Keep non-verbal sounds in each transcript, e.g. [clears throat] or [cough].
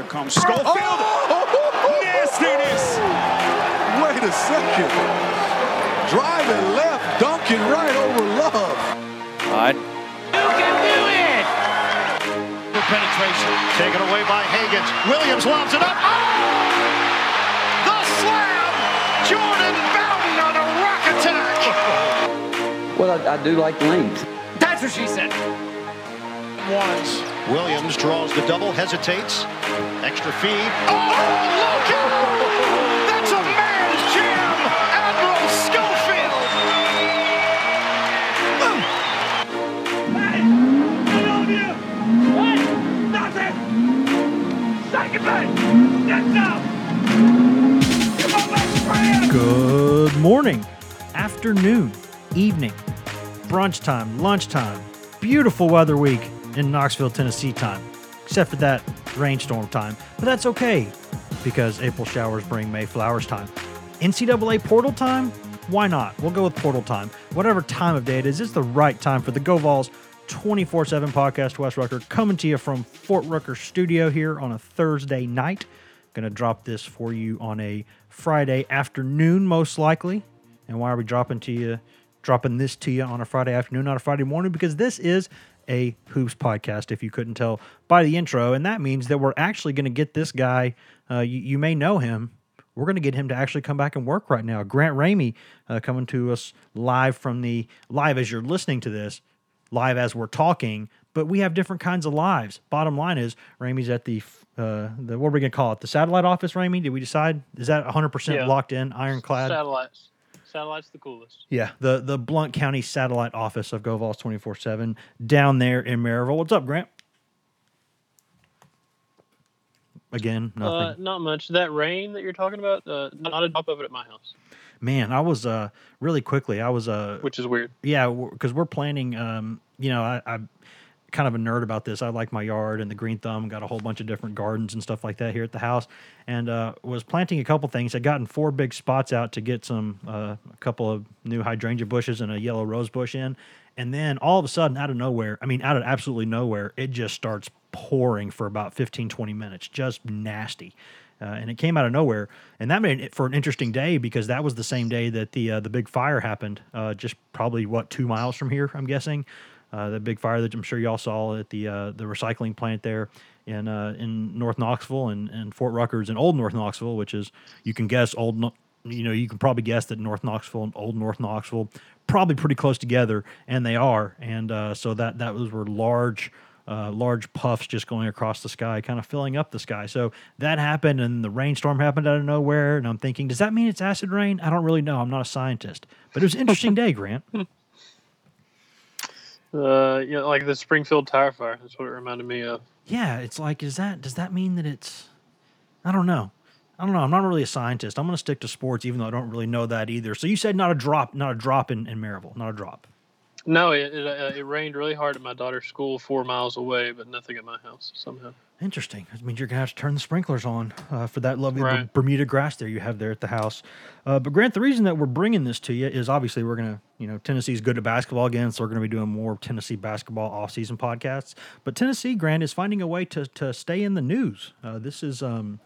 Here comes Schofield. Oh! Nastiness. Wait a second. Driving left, dunking right over Love. All right. You can do it. For penetration, taken away by Hagans. Williams lobs it up. Oh! The slam. Jordan Bowden on a rock attack. Well, I, I do like length. That's what she said. Once. Williams draws the double, hesitates. Extra feed. Oh, look out! That's a man's jam! Admiral Schofield! Good morning, afternoon, evening, brunch time, lunchtime, beautiful weather week in Knoxville, Tennessee time, except for that rainstorm time. But that's okay because April showers bring May flowers time. NCAA portal time? Why not? We'll go with portal time. Whatever time of day it is, it's the right time for the Go Vols 24 7 podcast. Wes Rucker coming to you from Fort Rucker studio here on a Thursday night. Going to drop this for you on a Friday afternoon, most likely. And why are we dropping to you, dropping this to you on a Friday afternoon, not a Friday morning? Because this is a hoops podcast. If you couldn't tell by the intro, and that means that we're actually going to get this guy. Uh, you, you may know him. We're going to get him to actually come back and work right now. Grant Ramey uh, coming to us live from the live as you're listening to this, live as we're talking. But we have different kinds of lives. Bottom line is, Ramey's at the uh, the what are we gonna call it? The satellite office, Ramey. Did we decide? Is that 100 percent Yeah. locked in, ironclad? Satellites. Satellites the coolest. Yeah, the the Blount County satellite office of GoVols 24 7 down there in Maryville. What's up, Grant? Again, Uh, nothing. not much. That rain that you're talking about, uh, not a drop of it at my house, Man, I was uh really quickly. I was uh which is weird. yeah, because we're planning. Um, you know, I, I'm kind of a nerd about this. I like my yard and the green thumb. Got a whole bunch of different gardens and stuff like that here at the house, and uh, was planting a couple things. I'd gotten four big spots out to get some uh, a couple of new hydrangea bushes and a yellow rose bush in, and then all of a sudden, out of nowhere, I mean, out of absolutely nowhere, it just starts pouring for about 15, 20 minutes, just nasty. Uh, and it came out of nowhere, and that made it for an interesting day because that was the same day that the uh, the big fire happened. Uh, just probably what two miles from here, I'm guessing. Uh, the big fire that I'm sure y'all saw at the uh, the recycling plant there in uh, in North Knoxville and, and Fort Ruckers and Old North Knoxville, which is you can guess old. No- You know, you can probably guess that North Knoxville and Old North Knoxville probably pretty close together, and they are. And uh, so that that was were large uh, large puffs just going across the sky, kind of filling up the sky. So that happened, and the rainstorm happened out of nowhere. And I'm thinking, does that mean it's acid rain? I don't really know. I'm not a scientist, but it was an interesting [laughs] day, Grant. Uh, know, like the Springfield tire fire. That's what it reminded me of. Yeah, it's like, is that does that mean that it's? I don't know. I don't know. I'm not really a scientist. I'm going to stick to sports, even though I don't really know that either. So you said not a drop, not a drop in, in Maryville, not a drop. No, it it, uh, it rained really hard at my daughter's school, four miles away, but nothing at my house somehow. Interesting. That means you're gonna have to turn the sprinklers on uh, for that lovely Right. Bermuda grass there you have there at the house. Uh, but Grant, the reason that we're bringing this to you is obviously we're gonna, you know, Tennessee's good at basketball again, so we're gonna be doing more Tennessee basketball off-season podcasts. But Tennessee, Grant, is finding a way to to stay in the news. Uh, this is um,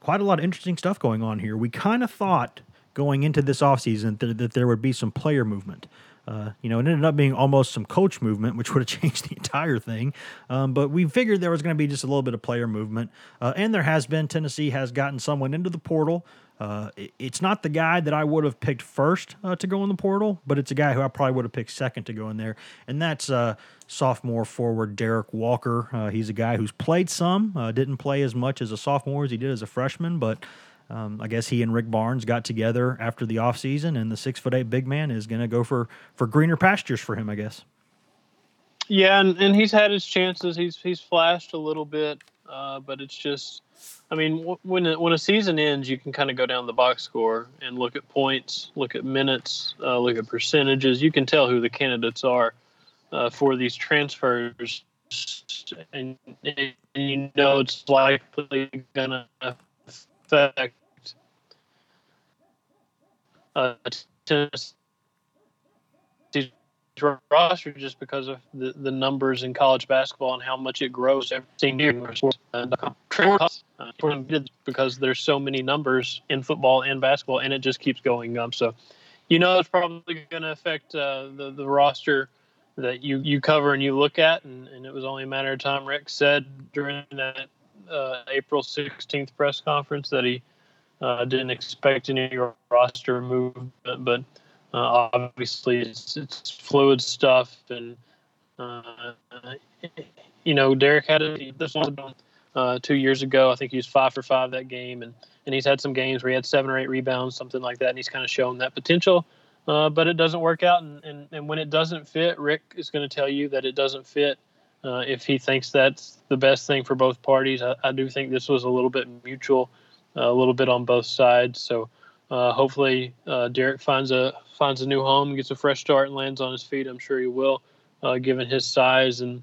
quite a lot of interesting stuff going on here. We kind of thought going into this offseason that, that there would be some player movement. Uh, you know, it ended up being almost some coach movement, which [laughs] would have changed the entire thing. Um, but we figured there was going to be just a little bit of player movement. Uh, and there has been. Tennessee has gotten someone into the portal. Uh, it- it's not the guy that I would have picked first uh, to go in the portal, but it's a guy who I probably would have picked second to go in there. And that's uh, sophomore forward Derrick Walker. Uh, he's a guy who's played some, didn't play as much as a sophomore as he did as a freshman, but um, I guess he and Rick Barnes got together after the offseason, and the six foot eight big man is going to go for, for greener pastures for him, I guess. Yeah, and, and he's had his chances. He's he's flashed a little bit, uh, but it's just, I mean, when a, when a season ends, you can kind of go down the box score and look at points, look at minutes, uh, look at percentages. You can tell who the candidates are uh, for these transfers, and, and you know it's likely going to affect uh, Tennessee's roster just because of the, the numbers in college basketball and how much it grows every year. And uh, because there's so many numbers in football and basketball, and it just keeps going up. So, you know, it's probably going to affect uh, the the roster that you you cover and you look at, and, and it was only a matter of time. Rick said during that uh, April 16th press conference that he uh, didn't expect any roster movement, but uh, obviously it's, it's fluid stuff, and uh, you know Derrick had a, this one uh, two years ago. I think he was five for five that game, and and he's had some games where he had seven or eight rebounds, something like that, and he's kind of shown that potential. Uh, but it doesn't work out, and, and, and when it doesn't fit, Rick is going to tell you that it doesn't fit. Uh, if he thinks that's the best thing for both parties, I, I do think this was a little bit mutual, uh, a little bit on both sides. So uh, hopefully, uh, Derrick finds a finds a new home, gets a fresh start, and lands on his feet. I'm sure he will, uh, given his size and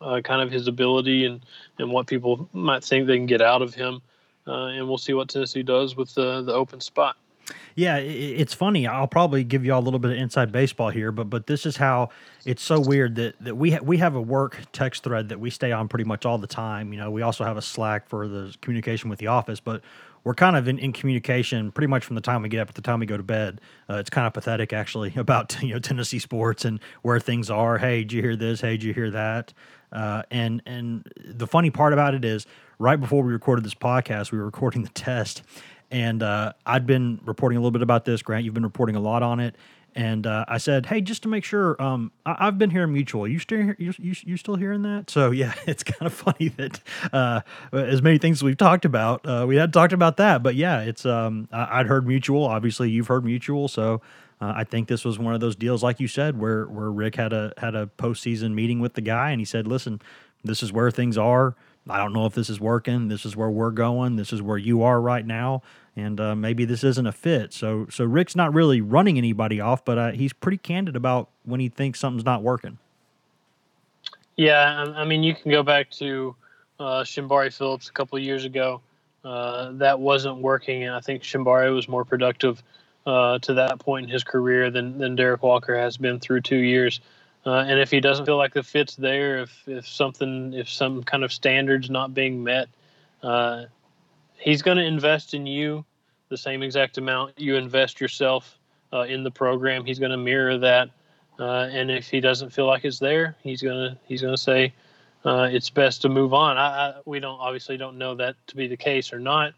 kind of his ability and and what people might think they can get out of him. and we'll see what Tennessee does with the the open spot. Yeah, it's funny. I'll probably give you all a little bit of inside baseball here, but but this is how it's so weird that that we ha- we have a work text thread that we stay on pretty much all the time. You know, we also have a Slack for the communication with the office, but we're kind of in, in communication pretty much from the time we get up to the time we go to bed. Uh, it's kind of pathetic actually [laughs] about you know Tennessee sports and where things are. Hey, did you hear this? Hey, did you hear that? Uh, and and the funny part about it is, right before we recorded this podcast, we were recording the test, and uh, I'd been reporting a little bit about this. Grant, you've been reporting a lot on it. And uh, I said, "Hey, just to make sure, um, I- have been hearing mutual. You still you, you still hearing that?" So [laughs] yeah, it's kind of funny that uh, as many things we've talked about, uh, we had talked about that. But yeah, it's um, I- would heard mutual. Obviously, you've heard mutual. So uh, I think this was one of those deals, like you said, where where Rick had a had a postseason meeting with the guy, and he said, "Listen, this is where things are." I don't know if this is working. This is where we're going. This is where you are right now, and uh, maybe this isn't a fit. So, so Rick's not really running anybody off, but uh, he's pretty candid about when he thinks something's not working. Yeah, I mean, you can go back to uh, Shembari Phillips a couple of years ago. Uh, that wasn't working, and I think Shembari was more productive uh, to that point in his career than than Derrick Walker has been through two years. Uh, and if he doesn't feel like the fit's there, if if something, if some kind of standards not being met, uh, he's going to invest in you the same exact amount you invest yourself uh, in the program. He's going to mirror that, uh, and if he doesn't feel like it's there, he's going to he's to say uh, it's best to move on. I, I, we don't obviously don't know that to be the case or not.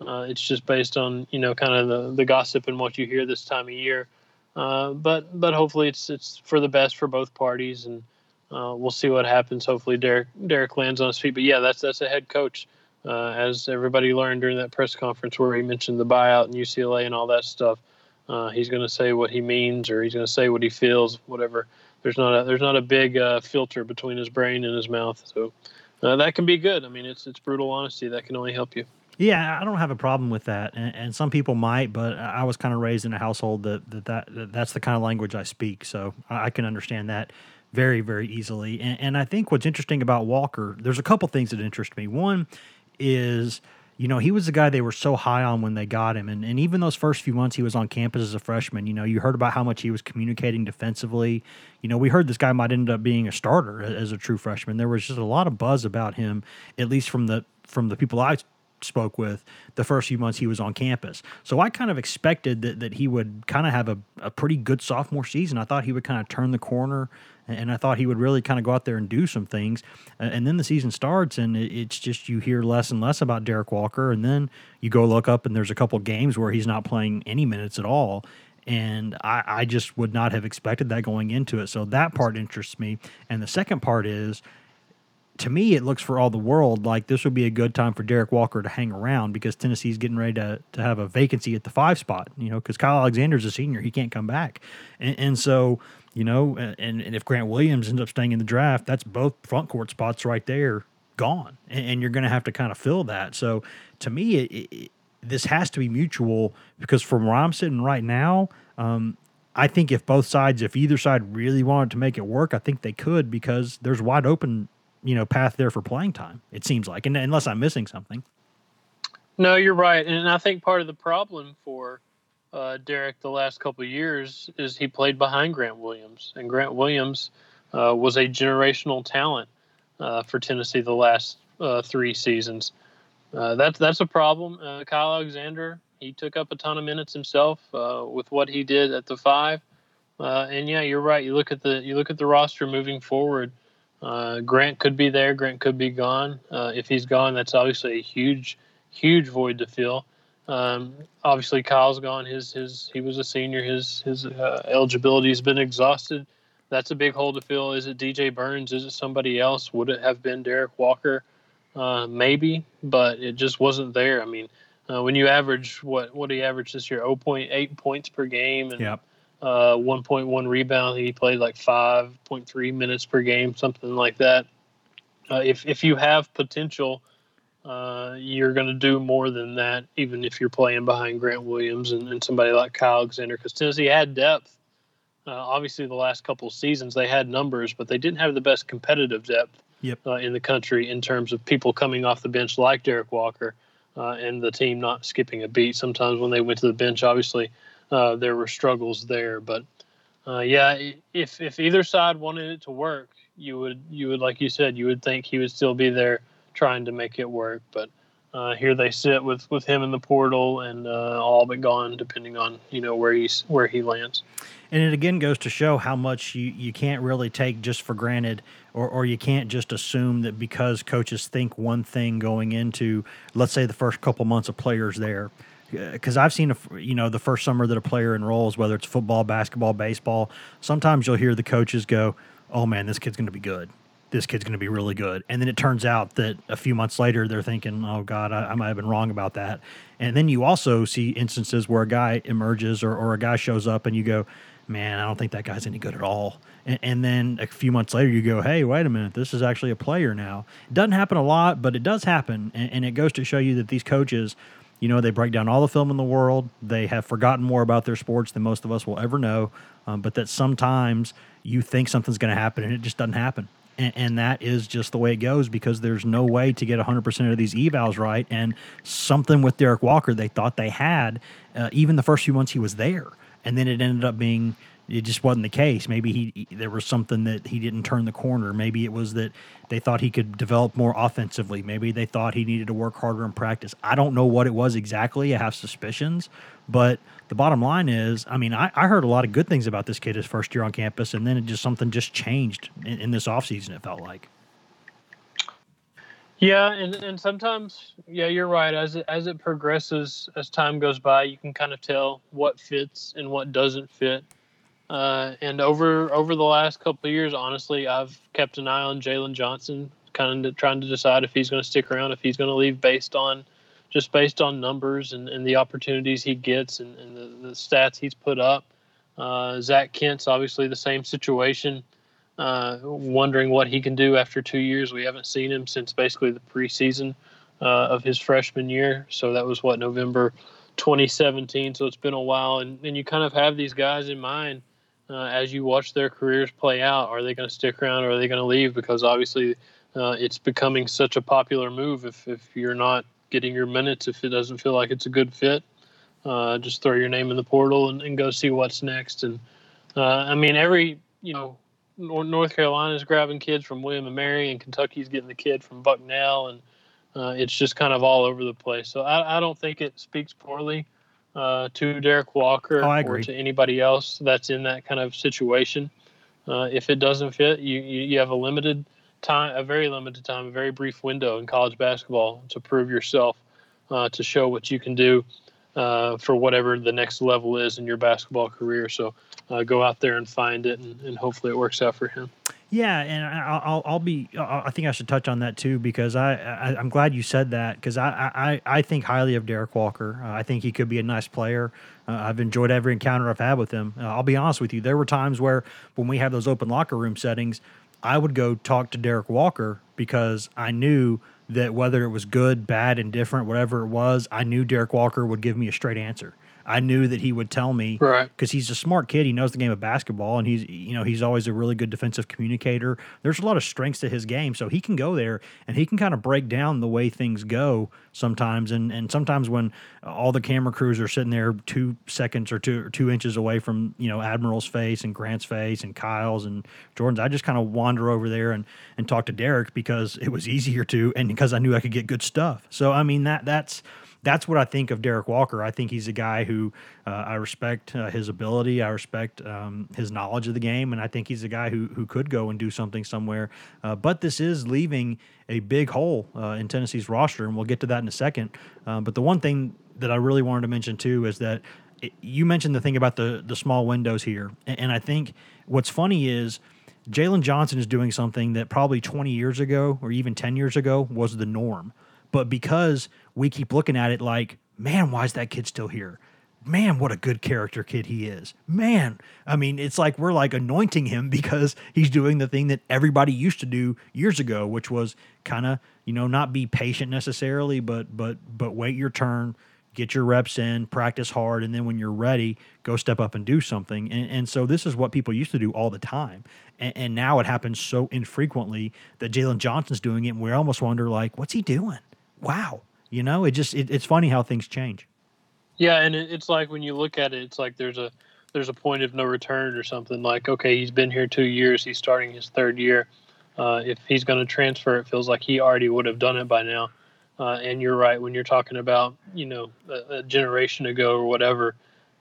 Uh, it's just based on you know kind of the, the gossip and what you hear this time of year. Uh, but but hopefully it's it's for the best for both parties, and uh, we'll see what happens. Hopefully Derrick Derrick lands on his feet. But yeah, that's that's a head coach, uh, as everybody learned during that press conference where he mentioned the buyout and UCLA and all that stuff. Uh, he's going to say what he means, or he's going to say what he feels, whatever. There's not a there's not a big uh, filter between his brain and his mouth, so that can be good. I mean, it's it's brutal honesty that can only help you. Yeah, I don't have a problem with that, and, and some people might, but I was kind of raised in a household that, that that, that that's the kind of language I speak, so I can understand that very very easily. And, and I think what's interesting about Walker, there's a couple things that interest me. One is you know, he was the guy they were so high on when they got him. And, and even those first few months he was on campus as a freshman, you know, you heard about how much he was communicating defensively. You know, we heard this guy might end up being a starter as a true freshman. There was just a lot of buzz about him, at least from the from the people I spoke with the first few months he was on campus. So I kind of expected that, that he would kind of have a, a pretty good sophomore season. I thought he would kind of turn the corner and I thought he would really kind of go out there and do some things. And then the season starts, and it's just you hear less and less about Derrick Walker. And then you go look up, and there's a couple games where he's not playing any minutes at all. And I, I just would not have expected that going into it. So that part interests me. And the second part is to me, it looks for all the world like this would be a good time for Derrick Walker to hang around because Tennessee's getting ready to, to have a vacancy at the five spot, you know, because Kyle Alexander's a senior. He can't come back. And, and so, you know, and, and if Grant Williams ends up staying in the draft, that's both front court spots right there gone. And, and you're going to have to kind of fill that. So to me, it, it, this has to be mutual because from where I'm sitting right now, um, I think if both sides, if either side really wanted to make it work, I think they could because there's wide open you know path there for playing time. It seems like, and unless I'm missing something. No, you're right, and I think part of the problem for uh, Derrick the last couple years is he played behind Grant Williams, and Grant Williams uh, was a generational talent uh, for Tennessee the last uh, three seasons. Uh, that's that's a problem. Uh, Kyle Alexander he took up a ton of minutes himself with what he did at the five, and yeah, you're right. You look at the you look at the roster moving forward. Grant could be there. Grant could be gone. if he's gone, that's obviously a huge huge void to fill. Um, obviously, Kyle's gone. His his he was a senior. His his uh, eligibility has been exhausted. That's a big hole to fill. Is it DJ Burns? Is it somebody else? Would it have been Derrick Walker? Uh, maybe, but it just wasn't there. I mean, uh, when you average what what he averaged this year, 0.8 points per game and yep. Uh, 1.1 rebound. He played like 5.3 minutes per game, something like that. Uh, if if you have potential uh, you're going to do more than that, even if you're playing behind Grant Williams and, and somebody like Kyle Alexander, because Tennessee had depth. Uh, obviously, the last couple of seasons they had numbers, but they didn't have the best competitive depth yep. uh, in the country in terms of people coming off the bench like Derrick Walker uh, and the team not skipping a beat. Sometimes when they went to the bench, obviously uh, there were struggles there, but uh, yeah, if if either side wanted it to work, you would you would like you said you would think he would still be there trying to make it work. But uh, here they sit with, with him in the portal and uh, all but gone, depending on you know where he's where he lands. And it again goes to show how much you, you can't really take just for granted, or, or you can't just assume that because coaches think one thing going into, let's say, the first couple months of players there. Because I've seen, a, you know, the first summer that a player enrolls, whether it's football, basketball, baseball, sometimes you'll hear the coaches go, "Oh man, this kid's going to be good." this kid's going to be really good. And then it turns out that a few months later, they're thinking, oh, God, I, I might have been wrong about that. And then you also see instances where a guy emerges or, or a guy shows up and you go, man, I don't think that guy's any good at all. And, and, then a few months later, you go, hey, wait a minute, this is actually a player now. It doesn't happen a lot, but it does happen. And, and it goes to show you that these coaches, you know, they break down all the film in the world. They have forgotten more about their sports than most of us will ever know. Um, but that sometimes you think something's going to happen and it just doesn't happen and, and, that is just the way it goes because there's no way to get 100% of these evals right. And something with Derrick Walker, they thought they had, uh, even the first few months he was there. And then it ended up being it just wasn't the case. Maybe he there was something that he didn't turn the corner. Maybe it was that they thought he could develop more offensively. Maybe they thought he needed to work harder in practice. I don't know what it was exactly. I have suspicions, but the bottom line is, I mean, I, I heard a lot of good things about this kid his first year on campus, and then it just something just changed in, in this offseason, it felt like. Yeah, and, and sometimes, yeah, you're right. As it, as it progresses, as time goes by, you can kind of tell what fits and what doesn't fit. Uh, and over over the last couple of years, honestly, I've kept an eye on Jalen Johnson, kind of trying to decide if he's going to stick around, if he's going to leave based on just based on numbers and, and the opportunities he gets and, and the, the, stats he's put up. Uh, Zach Kent's obviously the same situation, uh, wondering what he can do after two years. We haven't seen him since basically the preseason uh, of his freshman year. So that was what, November 2017. So it's been a while. And, and you kind of have these guys in mind uh, as you watch their careers play out. Are they going to stick around or are they going to leave? Because obviously uh, it's becoming such a popular move if, if you're not getting your minutes if it doesn't feel like it's a good fit. Uh, just throw your name in the portal and, and go see what's next. And uh, I mean, every you know, North Carolina's grabbing kids from William and Mary, and Kentucky's getting the kid from Bucknell, and uh, it's just kind of all over the place. So I, I don't think it speaks poorly uh, to Derrick Walker oh, or to anybody else that's in that kind of situation. Uh, if it doesn't fit, you, you, you have a limited time, a very limited time, a very brief window in college basketball to prove yourself, uh, to show what you can do uh, for whatever the next level is in your basketball career. So uh, go out there and find it, and, and, hopefully it works out for him. Yeah, and I'll, I'll be. I think I should touch on that too because I, I am glad you said that because I, I I think highly of Derrick Walker. Uh, I think he could be a nice player. Uh, I've enjoyed every encounter I've had with him. Uh, I'll be honest with you. There were times where when we have those open locker room settings, I would go talk to Derrick Walker because I knew that whether it was good, bad, indifferent, whatever it was, I knew Derrick Walker would give me a straight answer. I knew that he would tell me Right. because he's a smart kid. He knows the game of basketball, and he's you know he's always a really good defensive communicator. There's a lot of strengths to his game, so he can go there and he can kind of break down the way things go sometimes. And and sometimes when all the camera crews are sitting there two seconds or two or two inches away from you know Admiral's face and Grant's face and Kyle's and Jordan's, I just kind of wander over there and and talk to Derrick because it was easier to, and because I knew I could get good stuff. So I mean that that's that's what I think of Derrick Walker. I think he's a guy who uh, I respect uh, his ability. I respect um, his knowledge of the game, and I think he's a guy who who could go and do something somewhere. Uh, but this is leaving a big hole uh, in Tennessee's roster, and we'll get to that in a second. Um, but the one thing that I really wanted to mention too is that it, you mentioned the thing about the the small windows here, and, and I think what's funny is. Jalen Johnson is doing something that probably 20 years ago or even 10 years ago was the norm. But because we keep looking at it like, man, why is that kid still here? Man, what a good character kid he is. Man, I mean, it's like we're like anointing him [laughs] because he's doing the thing that everybody used to do years ago, which was kind of, you know, not be patient necessarily, but but but wait your turn, get your reps in, practice hard, and then when you're ready, go step up and do something. And, and so this is what people used to do all the time. And, and now it happens so infrequently that Jalen Johnson's doing it, and we almost wonder, like, what's he doing? Wow. You know, it just it, it's funny how things change. Yeah, and it, it's like when you look at it, it's like there's a there's a point of no return or something. Like, okay, he's been here two years, he's starting his third year. Uh, if he's going to transfer, it feels like he already would have done it by now. Uh, and you're right when you're talking about you know a, a generation ago or whatever.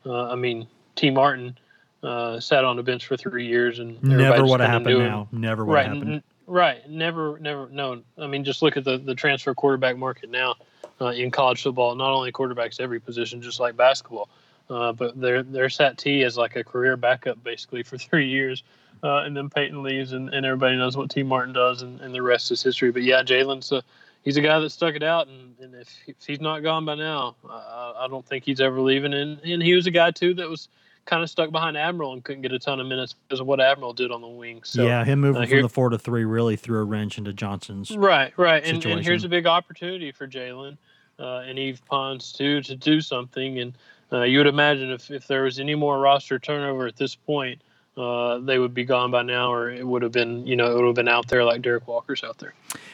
Uh, I mean, Tee Martin uh, sat on the bench for three years and Never would have happened now. Never would right, have happened. n- right. Never, never. No, I mean, just look at the the transfer quarterback market now uh, in college football. Not only quarterbacks, every position, just like basketball. Uh, but there, there's Sat Tee as like a career backup basically for [laughs] three years, uh, and then Peyton leaves, and, and everybody knows what Tee Martin does, and, and the rest is history. But yeah, Jalen's a, he's a guy that stuck it out, and, and if, if he's not gone by now, uh, I don't think he's ever leaving. And and he was a guy too that was kind of stuck behind Admiral and couldn't get a ton of minutes because of what Admiral did on the wing. So yeah, him moving uh, from the four to three really threw a wrench into Johnson's. Right, right, and, and here's a big opportunity for Jalen uh, and Yves Pons too to do something. And uh, you would imagine if, if there was any more roster turnover at this point, uh, they would be gone by now, or it would have been, you know, it would have been out there like Derrick Walker's out there.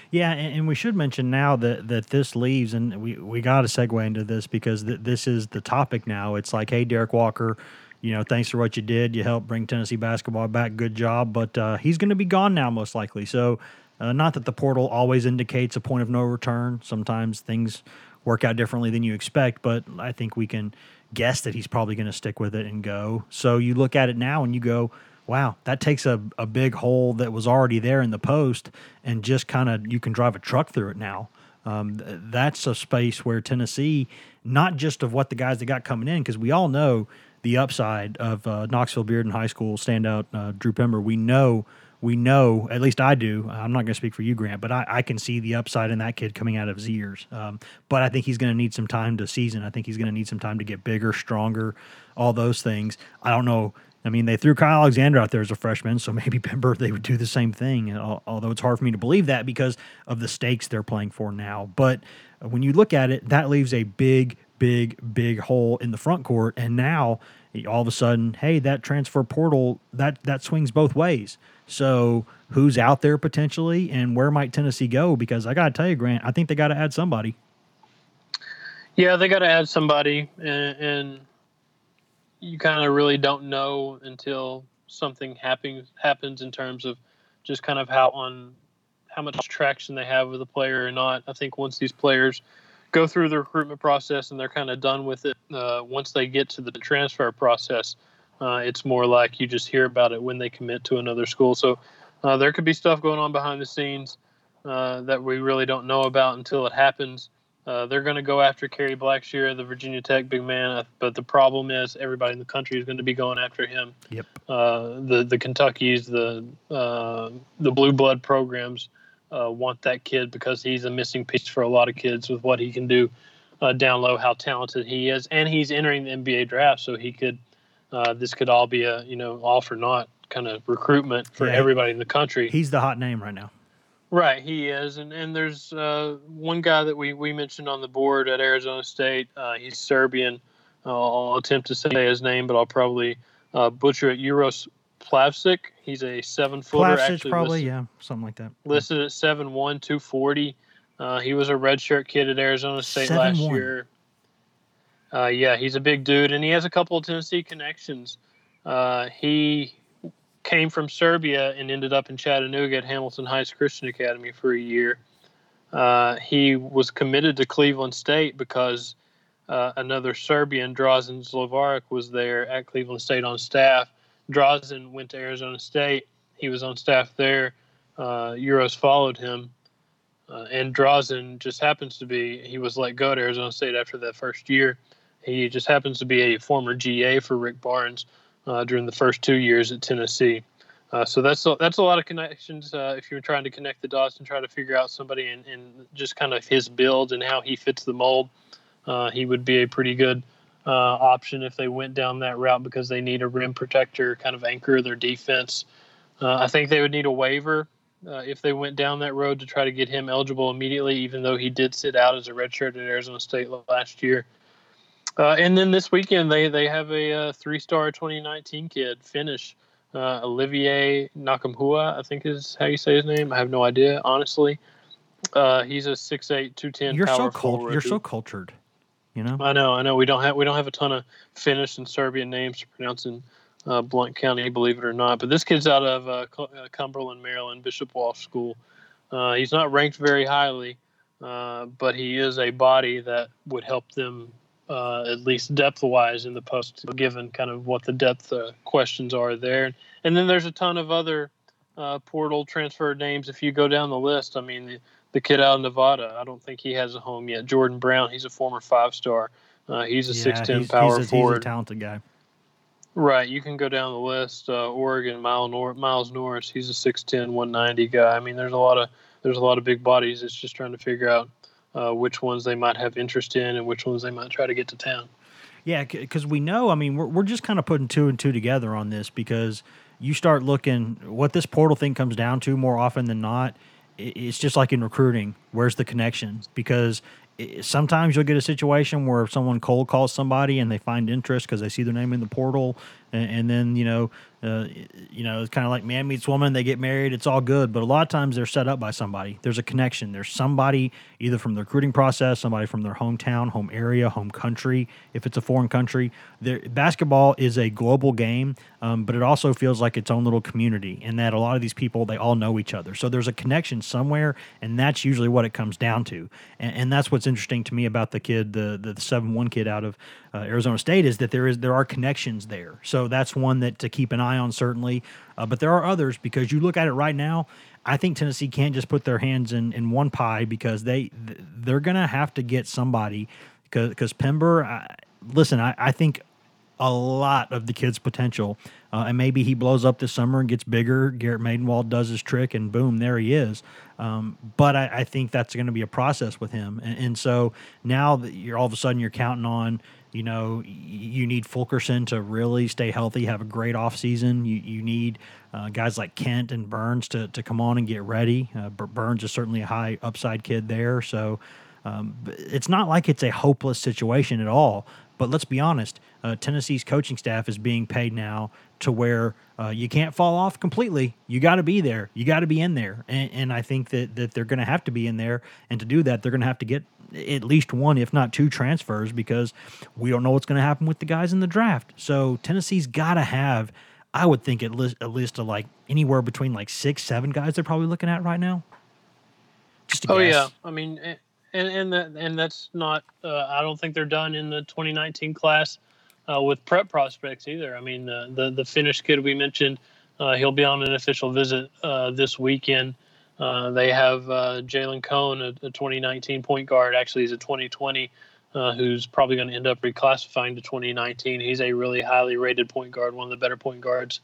Yeah, and, and we should mention now that that this leaves, and we we got to segue into this because th- this is the topic now. It's like, hey, Derrick Walker, you know, thanks for what you did. You helped bring Tennessee basketball back. Good job, but uh, he's going to be gone now, most likely. So, uh, not that the portal always indicates a point of no return. Sometimes things work out differently than you expect, but I think we can guess that he's probably going to stick with it and go. So you look at it now and you go, wow, that takes a, a big hole that was already there in the post and just kind of you can drive a truck through it now. Um, th- that's a space where Tennessee, not just of what the guys that got coming in, because we all know the upside of uh, Knoxville Bearden High School standout uh, Drew Pember. We know, we know, at least I do. I'm not going to speak for you, Grant, but I, I can see the upside in that kid coming out of his ears. Um, but I think he's going to need some time to season. I think he's going to need some time to get bigger, stronger, all those things. I don't know. I mean, they threw Kyle Alexander out there as a freshman, so [laughs] maybe Pember they would do the same thing. Although it's hard for me to believe that because of the stakes they're playing for now. But when you look at it, that leaves a big, big, big hole in the front court. And now all of a sudden, hey, that transfer portal that that swings both ways. So who's out there potentially, and where might Tennessee go? Because I got to tell you, Grant, I think they got to add somebody. Yeah, they got to add somebody, and, and you kind of really don't know until something happens happens in terms of just kind of how on how much traction they have with a player or not. I think once these players go through the recruitment process and they're kind of done with it, uh, once they get to the transfer process, uh, it's more like you just hear about it when they commit to another school. So uh, there could be stuff going on behind the scenes uh, that we really don't know about until it happens. Uh, they're going to go after Kerry Blackshear, the Virginia Tech big man, uh, but the problem is everybody in the country is going to be going after him. Yep. Uh, the the Kentuckies, the uh, the blue blood programs uh, want that kid because he's a missing piece for a lot of kids with what he can do uh, down low, how talented he is, and he's entering the NBA draft, so he could. Uh, this could all be a you know all for naught kind of recruitment for Yeah. everybody in the country. He's the hot name right now. Right, he is, and and there's uh, one guy that we we mentioned on the board at Arizona State. Uh, he's Serbian. I'll attempt to say his name, but I'll probably uh, butcher it. Uros Plavsic. He's a seven footer. Plavsic, probably, listed, yeah, something like that. Listed at seven one, two forty. Uh, he was a redshirt kid at Arizona State Seven last one. year. Uh, yeah, he's a big dude, and he has a couple of Tennessee connections. Uh, he came from Serbia and ended up in Chattanooga at Hamilton Heights Christian Academy for a year. Uh, he was committed to Cleveland State because uh, another Serbian, Drazen Zlovaric, was there at Cleveland State on staff. Drazen went to Arizona State. He was on staff there. Uh, Uros followed him. Uh, and Drazen just happens to be, he was let go at Arizona State after that first year. He just happens to be a former GA for Rick Barnes uh, during the first two years at Tennessee. Uh, so that's a, that's a lot of connections. Uh, if you're trying to connect the dots and try to figure out somebody and, and just kind of his build and how he fits the mold, uh, he would be a pretty good uh, option if they went down that route because they need a rim protector, kind of anchor their defense. Uh, I think they would need a waiver uh, if they went down that road to try to get him eligible immediately, even though he did sit out as a redshirt at Arizona State last year. Uh, and then this weekend they they have a uh, three-star 2019 kid finish. Uh, Olivier Nkamhoua, I think is how you say his name. I have no idea, honestly. Uh, he's a 6'8", 210 You're power so cult- You're so cultured. You know. I know, I know. We don't have we don't have a ton of Finnish and Serbian names to pronounce in uh, Blount County, believe it or not. But this kid's out of uh, uh, Cumberland, Maryland, Bishop Walsh School. Uh, he's not ranked very highly, uh, but he is a body that would help them uh, at least depth wise in the post, given kind of what the depth questions are there. And then there's a ton of other portal transfer names. If you go down the list, I mean, the, the kid out of Nevada, I don't think he has a home yet. Jordan Brown, he's a former five star. Uh, he's a Yeah, six ten power he's a, forward. He's a talented guy. Right, you can go down the list. Uh, Oregon, Miles, Nor- Miles Norris, he's a 6'10", 190 guy. I mean, there's a lot of there's a lot of big bodies. It's just trying to figure out uh, which ones they might have interest in and which ones they might try to get to town. Yeah, because we know. I mean, we're we're just kind of putting two and two together on this because you start looking what this portal thing comes down to more often than not. It's just like in recruiting. Where's the connection? Because sometimes you'll get a situation where someone cold calls somebody and they find interest because they see their name in the portal, and, and then you know, uh, you know, it's kind of like man meets woman. They get married. It's all good, but a lot of times they're set up by somebody. There's a connection. There's somebody either from the recruiting process, somebody from their hometown, home area, home country. If it's a foreign country, there, basketball is a global game, um, but it also feels like its own little community. And that a lot of these people they all know each other. So there's a connection somewhere, and that's usually what it comes down to. And, and that's what's interesting to me about the kid, the the seven one kid out of uh, Arizona State, is that there is there are connections there. So that's one that to keep an eye on certainly. Uh, but there are others because you look at it right now. I think Tennessee can't just put their hands in, in one pie because they they're gonna have to get somebody because Pember. I, listen, I, I think a lot of the kid's potential, uh, and maybe he blows up this summer and gets bigger. Garrett Medenwald does his trick, and boom, there he is. Um, but I, I think that's going to be a process with him, and, and so now that you're all of a sudden you're counting on. You know, you need Fulkerson to really stay healthy, have a great offseason. You you need uh, guys like Kent and Burns to, to come on and get ready. Uh, Burns is certainly a high upside kid there, so um, it's not like it's a hopeless situation at all. But let's be honest, uh, Tennessee's coaching staff is being paid now to where uh, you can't fall off completely. You got to be there. You got to be in there. And, and I think that, that they're going to have to be in there. And to do that, they're going to have to get at least one, if not two transfers, because we don't know what's going to happen with the guys in the draft. So Tennessee's got to have, I would think, at least a list of like anywhere between like six, seven guys they're probably looking at right now. Just Oh guess. yeah, I mean, a- and and that and that's not. Uh, I don't think they're done in the 2019 class uh, with prep prospects either. I mean, the the, the Finnish kid we mentioned, uh, he'll be on an official visit uh, this weekend. Uh, they have uh, Jalen Cone, a, a 2019 point guard. Actually, he's a 2020. Uh, who's probably going to end up reclassifying to 2019? He's a really highly rated point guard, one of the better point guards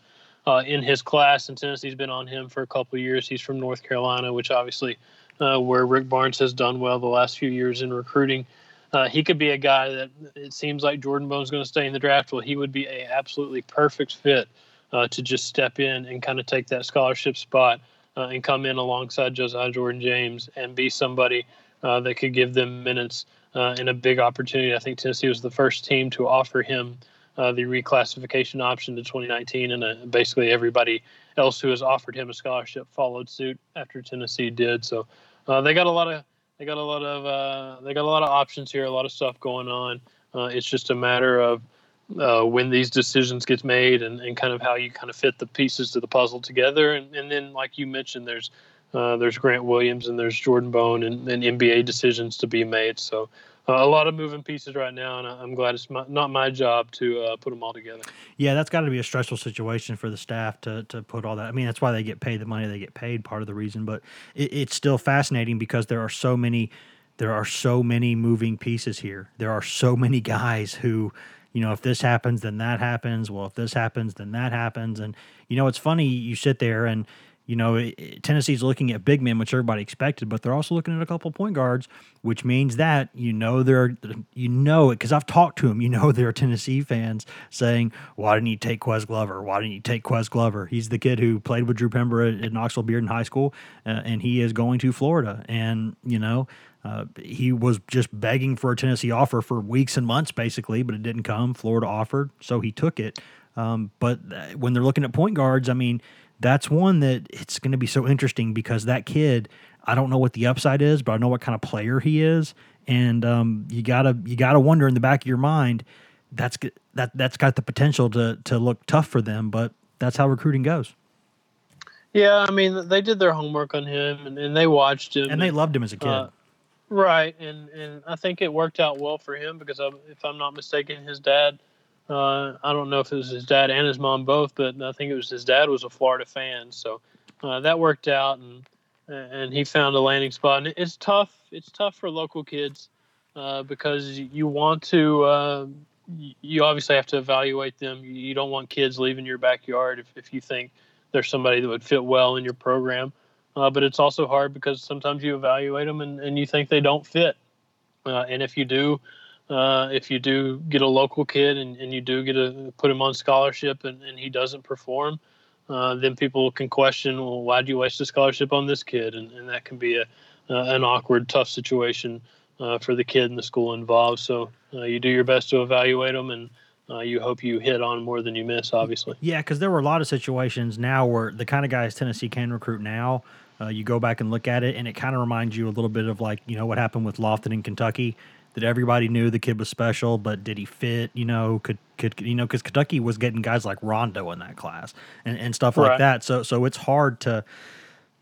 in his class, and Tennessee's been on him for a couple years. He's from North Carolina, which obviously uh, where Rick Barnes has done well the last few years in recruiting. Uh, he could be a guy that it seems like Jordan Bone's going to stay in the draft. Well, he would be a absolutely perfect fit uh, to just step in and kind of take that scholarship spot uh, and come in alongside Josiah Jordan James and be somebody uh, that could give them minutes uh, and a big opportunity. I think Tennessee was the first team to offer him uh, the reclassification option to 2019, and basically everybody else who has offered him a scholarship followed suit after Tennessee did. So uh, they got a lot of they got a lot of uh, they got a lot of options here, a lot of stuff going on. Uh, it's just a matter of uh, when these decisions get made and, and kind of how you kind of fit the pieces to the puzzle together. And, and then, like you mentioned, there's uh, there's Grant Williams and there's Jordan Bone and, and NBA decisions to be made. So uh, a lot of moving pieces right now, and I'm glad it's my, not my job to uh, put them all together. Yeah, that's got to be a stressful situation for the staff to to put all that. I mean, that's why they get paid the money they get paid. Part of the reason, but it, it's still fascinating because there are so many there are so many moving pieces here. There are so many guys who you know, if this happens, then that happens. Well, if this happens, then that happens. And, you know, it's funny, you sit there and you know, Tennessee's looking at big men, which everybody expected, but they're also looking at a couple point guards, which means that you know they're you know it because I've talked to them. You know [laughs] they're Tennessee fans saying, "Why didn't you take Ques Glover? Why didn't you take Ques Glover? He's the kid who played with Drew Pember at, at Knoxville Bearden High School, uh, and he is going to Florida. And you know, uh, he was just begging for a Tennessee offer for weeks and months, basically, but it didn't come. Florida offered, so he took it. Um, but uh, when they're looking at point guards, I mean that's one that it's going to be so interesting because that kid, I don't know what the upside is, but I know what kind of player he is, and um, you gotta you gotta wonder in the back of your mind, that's that that's got the potential to to look tough for them, but that's how recruiting goes. Yeah, I mean they did their homework on him and, and they watched him, and they loved him as a kid. Uh, right, and and I think it worked out well for him because I'm, if I'm not mistaken, his dad uh, I don't know if it was his dad and his mom both, but I think it was his dad was a Florida fan, so uh, that worked out, and and he found a landing spot. And it's tough. It's tough for local kids uh, because you want to. Uh, you obviously have to evaluate them. You don't want kids leaving your backyard if, if you think there's somebody that would fit well in your program. Uh, but it's also hard because sometimes you evaluate them and, and you think they don't fit. Uh, and if you do, uh, if you do get a local kid and, and you do get to put him on scholarship and, and he doesn't perform, uh, then people can question, well, why do you waste a scholarship on this kid? And, and that can be a, uh, an awkward, tough situation uh, for the kid and the school involved. So uh, you do your best to evaluate them and you hope you hit on more than you miss, obviously. Yeah, because there were a lot of situations now where the kind of guys Tennessee can recruit now, you go back and look at it, and it kind of reminds you a little bit of like, you know, what happened with Lofton in Kentucky that everybody knew the kid was special, but did he fit? You know, could could you know because Kentucky was getting guys like Rondo in that class and, and stuff like that. So so it's hard to,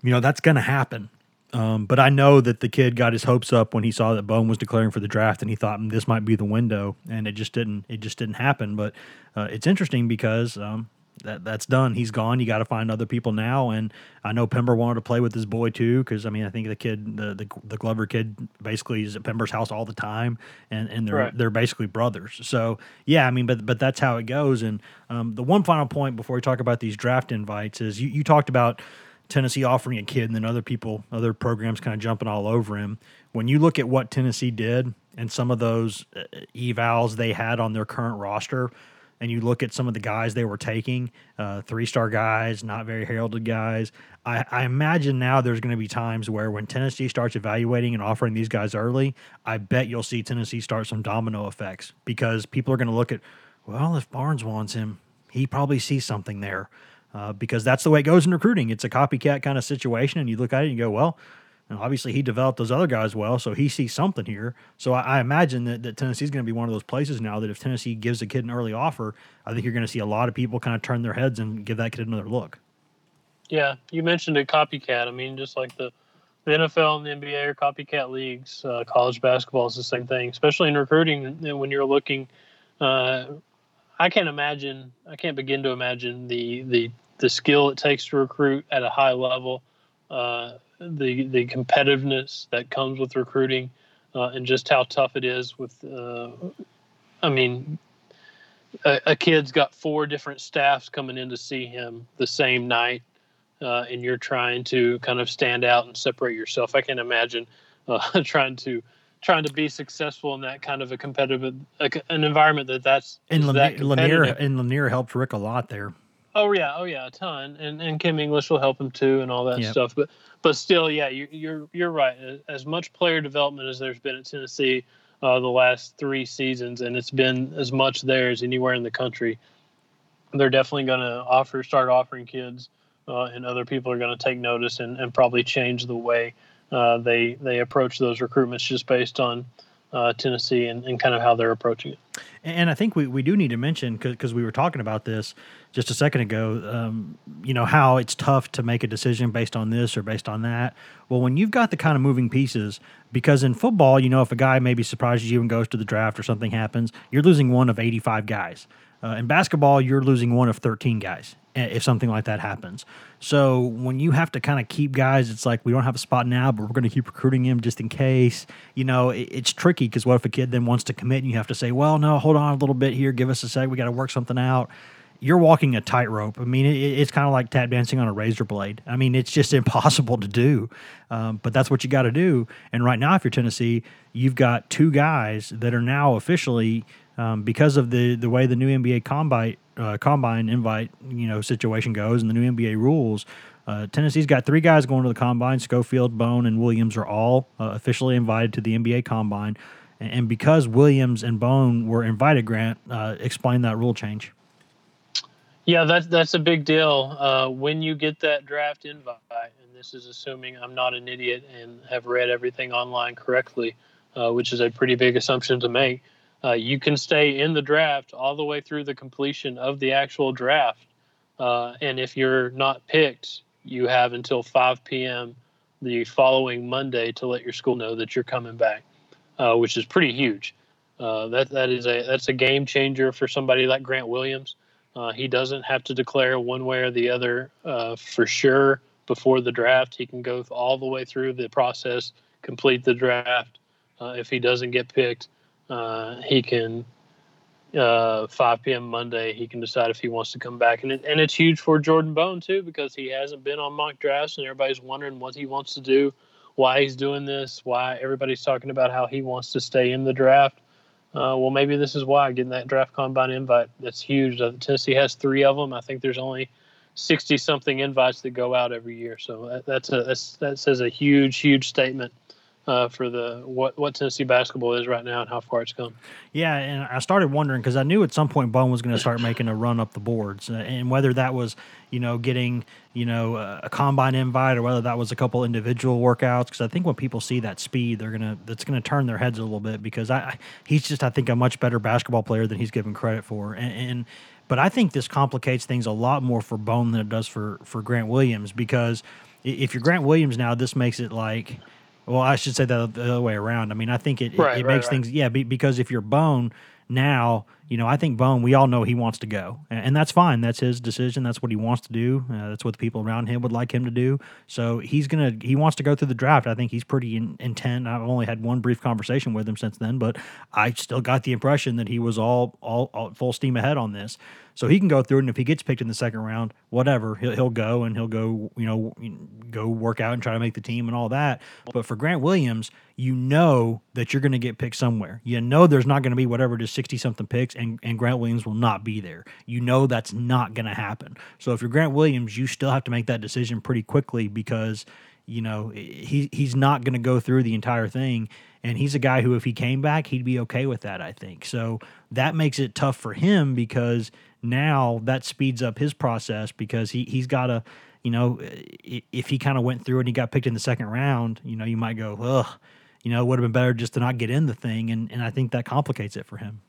you know, that's going to happen. Um, but I know that the kid got his hopes up when he saw that Bone was declaring for the draft, and he thought mm, this might be the window, and it just didn't. It just didn't happen. But uh, it's interesting because um, that that's done. He's gone. You got to find other people now. And I know Pember wanted to play with his boy too, because I mean, I think the kid, the, the the Glover kid, basically is at Pember's house all the time, and and they're right. they're basically brothers. So yeah, I mean, but but that's how it goes. And um, the one final point before we talk about these draft invites is you you talked about. Tennessee offering a kid, and then other people, other programs kind of jumping all over him. When you look at what Tennessee did and some of those uh, evals they had on their current roster, and you look at some of the guys they were taking, uh, three star guys, not very heralded guys. I, I imagine now there's going to be times where when Tennessee starts evaluating and offering these guys early, I bet you'll see Tennessee start some domino effects because people are going to look at, well, if Barnes wants him, he probably sees something there. Uh, because that's the way it goes in recruiting. It's a copycat kind of situation, and you look at it and you go, well, and obviously, he developed those other guys well, so he sees something here. So I, I imagine that, that Tennessee's going to be one of those places now that if Tennessee gives a kid an early offer, I think you're going to see a lot of people kind of turn their heads and give that kid another look. Yeah, you mentioned a copycat. I mean, just like the, the NFL and the NBA are copycat leagues. Uh, college basketball is the same thing, especially in recruiting. When you're looking, uh, I can't imagine. I can't begin to imagine the the the skill it takes to recruit at a high level. Uh, the the competitiveness that comes with recruiting, uh, and just how tough it is. With, uh, I mean, a, a, kid's got four different staffs coming in to see him the same night, uh, and you're trying to kind of stand out and separate yourself. I can imagine uh, [laughs] trying to trying to be successful in that kind of a competitive an environment that that's and Lanier and Lanier helped Rick a lot there. Oh yeah, oh yeah, a ton, and and Kim English will help him too, and all that yep. stuff. But but still, yeah, you, you're you're right. As much player development as there's been at Tennessee, uh, the last three seasons, and it's been as much there as anywhere in the country. They're definitely going to offer, start offering kids, uh, and other people are going to take notice and, and probably change the way uh, they they approach those recruitments just based on uh, Tennessee and, and, kind of how they're approaching it. And I think we, we do need to mention because we were talking about this just a second ago. Um, you know how it's tough to make a decision based on this or based on that. Well, when you've got the kind of moving pieces, because in football, you know, if a guy maybe surprises you and goes to the draft or something happens, you're losing one of 85 guys. Uh, in basketball, you're losing one of 13 guys if something like that happens. So when you have to kind of keep guys, it's like we don't have a spot now, but we're going to keep recruiting him just in case. You know, it, it's tricky because what if a kid then wants to commit and you have to say, well, no, hold on a little bit here, give us a sec, we got to work something out. You're walking a tightrope. I mean, it, it's kind of like tap dancing on a razor blade. I mean, it's just [laughs] impossible to do, um, but that's what you got to do. And right now, if you're Tennessee, you've got two guys that are now officially um, because of the the way the new NBA combine uh, combine invite you know situation goes and the new NBA rules. Uh, Tennessee's got three guys going to the combine. Schofield, Bone, and Williams are all uh, officially invited to the NBA combine. And because Williams and Bone were invited, Grant, uh, explain that rule change. Yeah, that's that's a big deal. Uh, when you get that draft invite, and this is assuming I'm not an idiot and have read everything online correctly, uh, which is a pretty big assumption to make uh, you can stay in the draft all the way through the completion of the actual draft. Uh, and if you're not picked, you have until 5 p.m. the following Monday to let your school know that you're coming back, uh, which is pretty huge. Uh, that that is a that's a game changer for somebody like Grant Williams. Uh, he doesn't have to declare one way or the other uh, for sure before the draft. He can go all the way through the process, complete the draft. if he doesn't get picked, uh, he can uh, 5 p.m. Monday. He can decide if he wants to come back, and it, and it's huge for Jordan Bone too because he hasn't been on mock drafts, and everybody's wondering what he wants to do, why he's doing this, why everybody's talking about how he wants to stay in the draft. Uh, well, maybe this is why getting that draft combine invite. That's huge. Uh, Tennessee has three of them. I think there's only 60 something invites that go out every year. So that, that's a that's, that says a huge, huge statement uh, for the what what Tennessee basketball is right now and how far it's come. Yeah, and I started wondering because I knew at some point Bone was going to start making a run up the boards, uh, and whether that was you know getting you know a combine invite or whether that was a couple individual workouts. Because I think when people see that speed, they're gonna that's gonna turn their heads a little bit because I he's just I think a much better basketball player than he's given credit for, and, and but I think this complicates things a lot more for Bone than it does for for Grant Williams because if you're Grant Williams now, this makes it like well, I should say that the other way around. I mean, I think it, right, it, it right, makes right. things, yeah, be, because if you're Bone now, you know, I think Bone, we all know he wants to go, and, and that's fine. That's his decision. That's what he wants to do. Uh, that's what the people around him would like him to do. So he's gonna, he wants to go through the draft. I think he's pretty in, intent. I've only had one brief conversation with him since then, but I still got the impression that he was all, all, all full steam ahead on this. So he can go through, and if he gets picked in the second round, whatever, he'll, he'll go and he'll go, you know, go work out and try to make the team and all that. But for Grant Williams, you know that you're going to get picked somewhere. You know there's not going to be whatever it is, 60 something picks, and, and Grant Williams will not be there. You know that's not going to happen. So if you're Grant Williams, you still have to make that decision pretty quickly because, you know, he, he's not going to go through the entire thing. And he's a guy who, if he came back, he'd be okay with that, I think. So that makes it tough for him because – now that speeds up his process because he he's got to you know if he kind of went through and he got picked in the second round you know you might go ugh you know it would have been better just to not get in the thing and and I think that complicates it for him.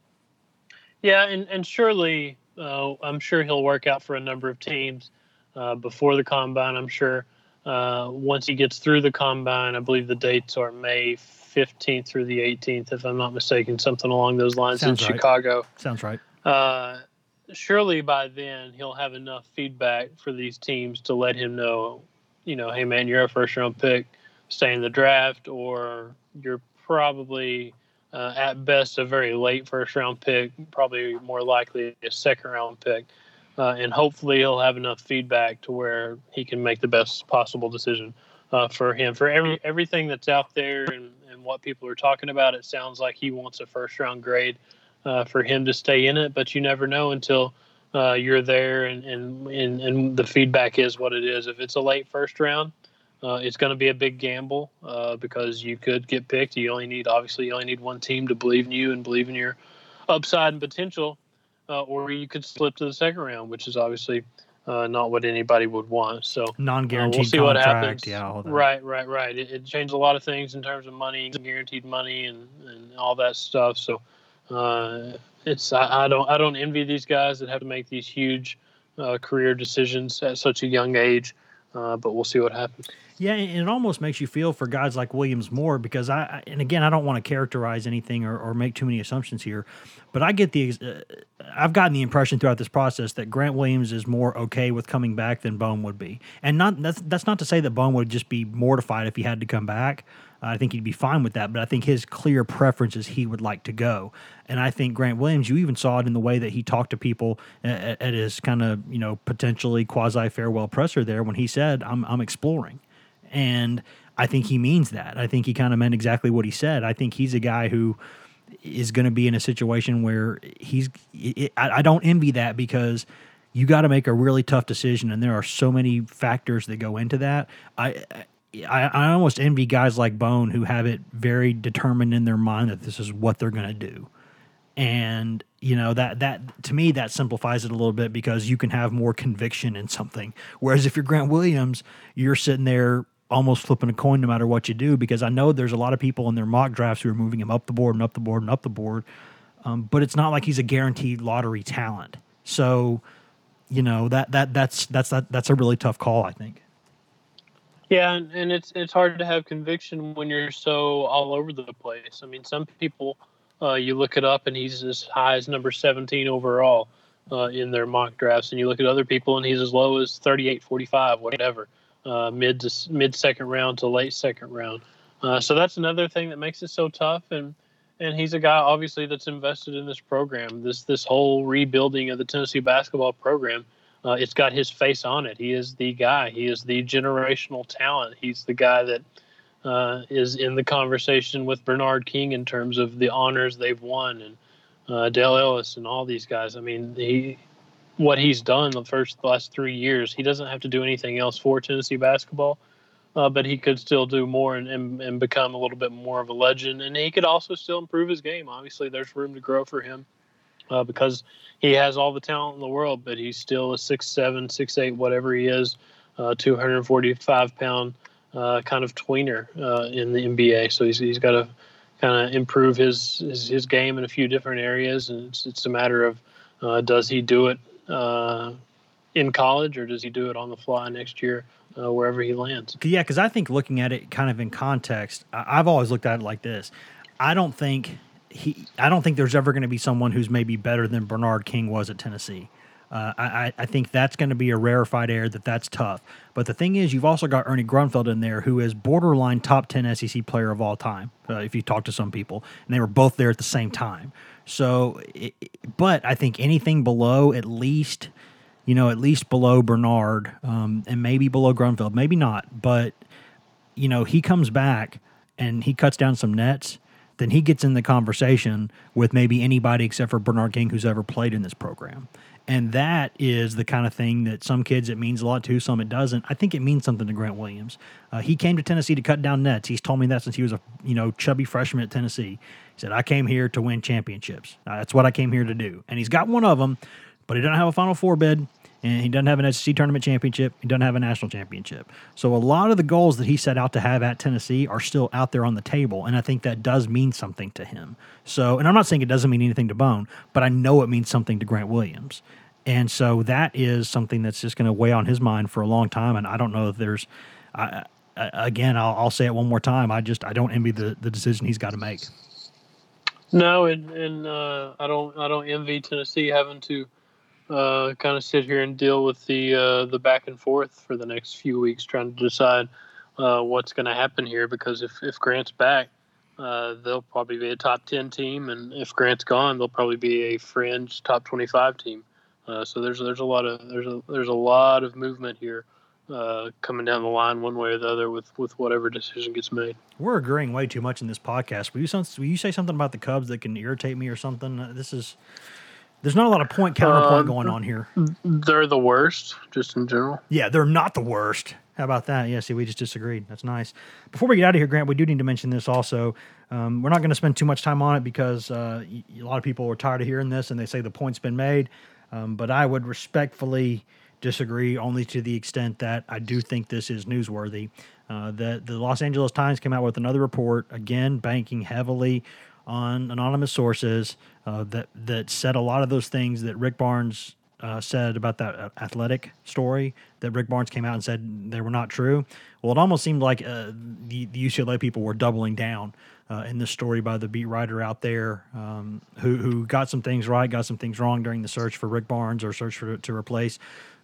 Yeah, and and surely uh, I'm sure he'll work out for a number of teams uh, before the combine. I'm sure uh, once he gets through the combine, I believe the dates are May 15th through the 18th, if I'm not mistaken, something along those lines Sounds in right. Chicago. Sounds right. Uh, surely by then he'll have enough feedback for these teams to let him know, you know, hey man, you're a first round pick, stay in the draft, or you're probably uh, at best a very late first round pick, probably more likely a second round pick. Uh, and hopefully he'll have enough feedback to where he can make the best possible decision uh, for him. For every everything that's out there and, and what people are talking about, it sounds like he wants a first round grade uh, for him to stay in it, but you never know until uh, you're there and, and, and, and, the feedback is what it is. If it's a late first round, Uh, it's going to be a big gamble uh, because you could get picked. You only need, obviously, you only need one team to believe in you and believe in your upside and potential, uh, or you could slip to the second round, which is obviously uh, not what anybody would want. So Non-guaranteed we'll see what contract. happens. Yeah, all that. Right, right, right. It, it changed a lot of things in terms of money, guaranteed money, and, and all that stuff. So uh, it's I, I don't I don't envy these guys that have to make these huge uh, career decisions at such a young age. Uh, but we'll see what happens. Yeah, and it almost makes you feel for guys like Williams more because I, and again, I don't want to characterize anything or, or make too many assumptions here, but I get the, uh, I've gotten the impression throughout this process that Grant Williams is more okay with coming back than Bone would be, and not that's that's not to say that Bone would just be mortified if he had to come back. Uh, I think he'd be fine with that, but I think his clear preference is he would like to go. And I think Grant Williams, you even saw it in the way that he talked to people at, at his kind of you know potentially quasi farewell presser there when he said, "I'm I'm exploring." And I think he means that. I think he kind of meant exactly what he said. I think he's a guy who is going to be in a situation where he's. It, I, I don't envy that because you got to make a really tough decision, and there are so many factors that go into that. I. I, I almost envy guys like Bone who have it very determined in their mind that this is what they're going to do and you know that that to me that simplifies it a little bit because you can have more conviction in something whereas if you're grant williams you're sitting there almost flipping a coin no matter what you do because i know there's a lot of people in their mock drafts who are moving him up the board and up the board and up the board. Um, but it's not like he's a guaranteed lottery talent. So you know that that that's that's that, that's a really tough call i think. Yeah, and, and it's it's hard to have conviction when you're so all over the place. I mean, some people uh, you look it up and he's as high as number 17 overall uh, in their mock drafts, and you look at other people and he's as low as 38, 45, whatever, uh, mid to mid second round to late second round. Uh, so that's another thing that makes it so tough. And and he's a guy obviously that's invested in this program. This this whole rebuilding of the Tennessee basketball program. Uh, it's got his face on it. He is the guy. He is the generational talent. He's the guy that uh, is in the conversation with Bernard King in terms of the honors they've won and uh, Dale Ellis and all these guys. I mean, he what he's done the first the last three years, he doesn't have to do anything else for Tennessee basketball, uh, but he could still do more and, and, and become a little bit more of a legend. And he could also still improve his game. Obviously, there's room to grow for him uh, because he has all the talent in the world, but he's still a six seven, six eight, whatever he is, uh, 245 pound uh, kind of tweener uh, in the NBA. So he's, he's got to kind of improve his, his, his game in a few different areas, and it's it's a matter of uh, does he do it uh, in college or does he do it on the fly next year uh, wherever he lands? Yeah, because I think looking at it kind of in context, I've always looked at it like this. I don't think he, I don't think there's ever going to be someone who's maybe better than Bernard King was at Tennessee. Uh, I, I think that's going to be a rarefied air that that's tough. But the thing is, you've also got Ernie Grunfeld in there, who is borderline top 10 SEC player of all time, uh, if you talk to some people. And they were both there at the same time. So, but I think anything below at least, you know, at least below Bernard um, and maybe below Grunfeld, maybe not. But, you know, he comes back and he cuts down some nets then he gets in the conversation with maybe anybody except for Bernard King who's ever played in this program. And that is the kind of thing that some kids it means a lot to, some it doesn't. I think it means something to Grant Williams. Uh, he came to Tennessee to cut down nets. He's told me that since he was a you know chubby freshman at Tennessee. He said, "I came here to win championships. Uh, that's what I came here to do." And he's got one of them, but he doesn't have a Final Four bid and he doesn't have an SEC tournament championship. He doesn't have a national championship. So a lot of the goals that he set out to have at Tennessee are still out there on the table, and I think that does mean something to him. So, and I'm not saying it doesn't mean anything to Bone, but I know it means something to Grant Williams. And so that is something that's just going to weigh on his mind for a long time. And I don't know if there's, I, I, again, I'll, I'll say it one more time. I just I don't envy the, the decision he's got to make. No, and and uh, I don't I don't envy Tennessee having to uh, kind of sit here and deal with the uh, the back and forth for the next few weeks, trying to decide uh, what's going to happen here. Because if if Grant's back, uh, they'll probably be a top ten team, and if Grant's gone, they'll probably be a fringe top twenty five team. Uh, so there's there's a lot of there's a there's a lot of movement here. Uh, coming down the line one way or the other with, with whatever decision gets made. We're agreeing way too much in this podcast. Will you, will you say something about the Cubs that can irritate me or something? This is there's not a lot of point counterpoint Um, going on here. They're the worst, just in general. Yeah, they're not the worst. How about that? Yeah, see, we just disagreed. That's nice. Before we get out of here, Grant, we do need to mention this also. Um, we're not going to spend too much time on it because uh, y- a lot of people are tired of hearing this and they say the point's been made. Um, but I would respectfully disagree only to the extent that I do think this is newsworthy. Uh, that the Los Angeles Times came out with another report, again, banking heavily on anonymous sources uh, that, that said a lot of those things that Rick Barnes uh, said about that uh, athletic story that Rick Barnes came out and said they were not true. Well, it almost seemed like uh, the, the UCLA people were doubling down uh, in this story by the beat writer out there um, who, who got some things right, got some things wrong during the search for Rick Barnes or search for to replace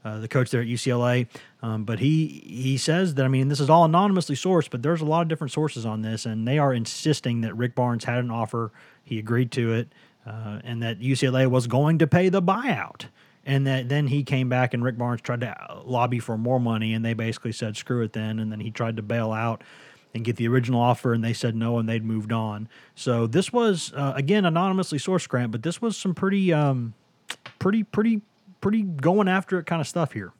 uh, the coach there at UCLA. Um, but he he says that I mean this is all anonymously sourced, but there's a lot of different sources on this, and they are insisting that Rick Barnes had an offer, he agreed to it, uh, and that UCLA was going to pay the buyout and that then he came back and Rick Barnes tried to lobby for more money, and they basically said screw it then, and then he tried to bail out and get the original offer, and they said no, and they'd moved on. So this was uh, again anonymously sourced grant, but this was some pretty, um, pretty, pretty, pretty going after it kind of stuff here.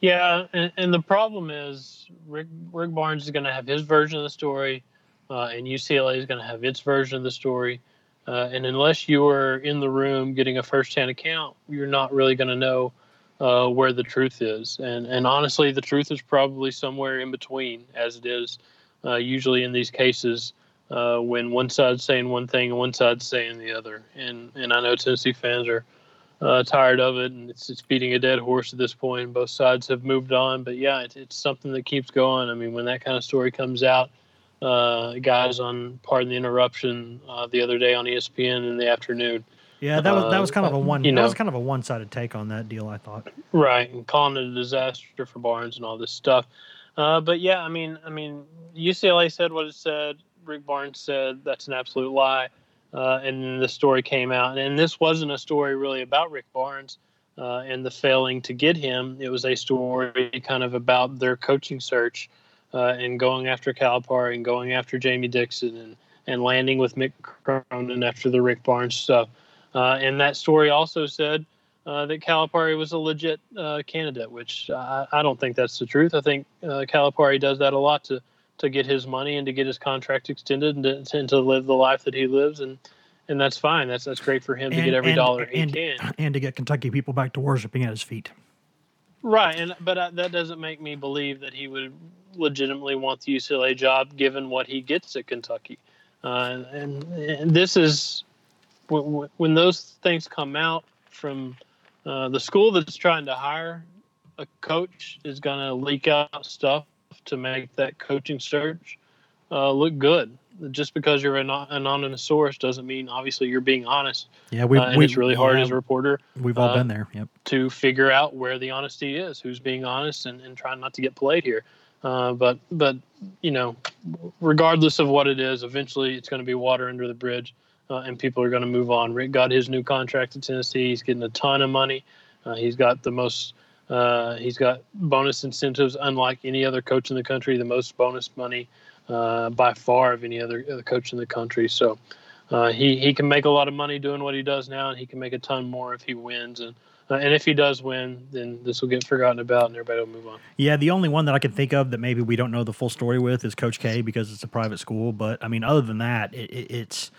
Yeah, and, and the problem is Rick Rick Barnes is going to have his version of the story, uh, and UCLA is going to have its version of the story. Uh, and unless you are in the room getting a firsthand account, you're not really going to know uh, where the truth is. And and honestly, the truth is probably somewhere in between, as it is uh, usually in these cases uh, when one side's saying one thing and one side's saying the other. And and I know Tennessee fans are uh, tired of it, and it's it's beating a dead horse at this point. Both sides have moved on, but yeah, it, it's something that keeps going. I mean, when that kind of story comes out uh, guys on Pardon the Interruption uh, the other day on ESPN in the afternoon. Yeah, that was that was kind of a Uh, one you that know. was kind of a one sided take on that deal. I thought. Right, and calling it a disaster for Barnes and all this stuff. Uh, but yeah, I mean, I mean, UCLA said what it said. Rick Barnes said that's an absolute lie, uh, and the story came out. And this wasn't a story really about Rick Barnes uh, and the failing to get him. It was a story kind of about their coaching search uh, and going after Calipari and going after Jamie Dixon and and landing with Mick Cronin after the Rick Barnes stuff. Uh, and that story also said uh, that Calipari was a legit uh, candidate, which I, I don't think that's the truth. I think Calipari does that a lot to to get his money and to get his contract extended and to, and to live the life that he lives, and and that's fine. That's that's great for him to get every dollar he and, can. [clears throat] and to get Kentucky people back to worshiping at his feet. Right, and but uh, that doesn't make me believe that he would legitimately want the UCLA job, given what he gets at Kentucky. Uh, and, and this is when, when those things come out from uh, the school that's trying to hire a coach is going to leak out stuff to make that coaching search uh, look good. Just because you're an anonymous source doesn't mean obviously you're being honest. Yeah, we, uh, we it's really hard yeah, as a reporter We've all uh, been there. Yep. to figure out where the honesty is, who's being honest, and, and trying not to get played here. Uh, but but you know, regardless of what it is, eventually it's going to be water under the bridge, uh, and people are going to move on. Rick got his new contract at Tennessee. He's getting a ton of money. Uh, he's got the most. Uh, he's got bonus incentives, unlike any other coach in the country. The most bonus money uh, by far of any other, coach in the country. So uh, he he can make a lot of money doing what he does now, and he can make a ton more if he wins. And uh, and if he does win, then this will get forgotten about, and everybody will move on. Yeah, the only one that I can think of that maybe we don't know the full story with is Coach K because it's a private school. But I mean, other than that, it, it, it's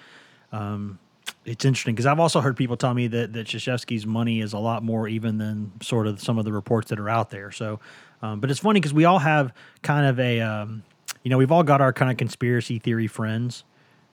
um, it's interesting because I've also heard people tell me that that Krzyzewski's money is a lot more even than sort of some of the reports that are out there. So, um, but it's funny because we all have kind of a um, you know we've all got our kind of conspiracy theory friends.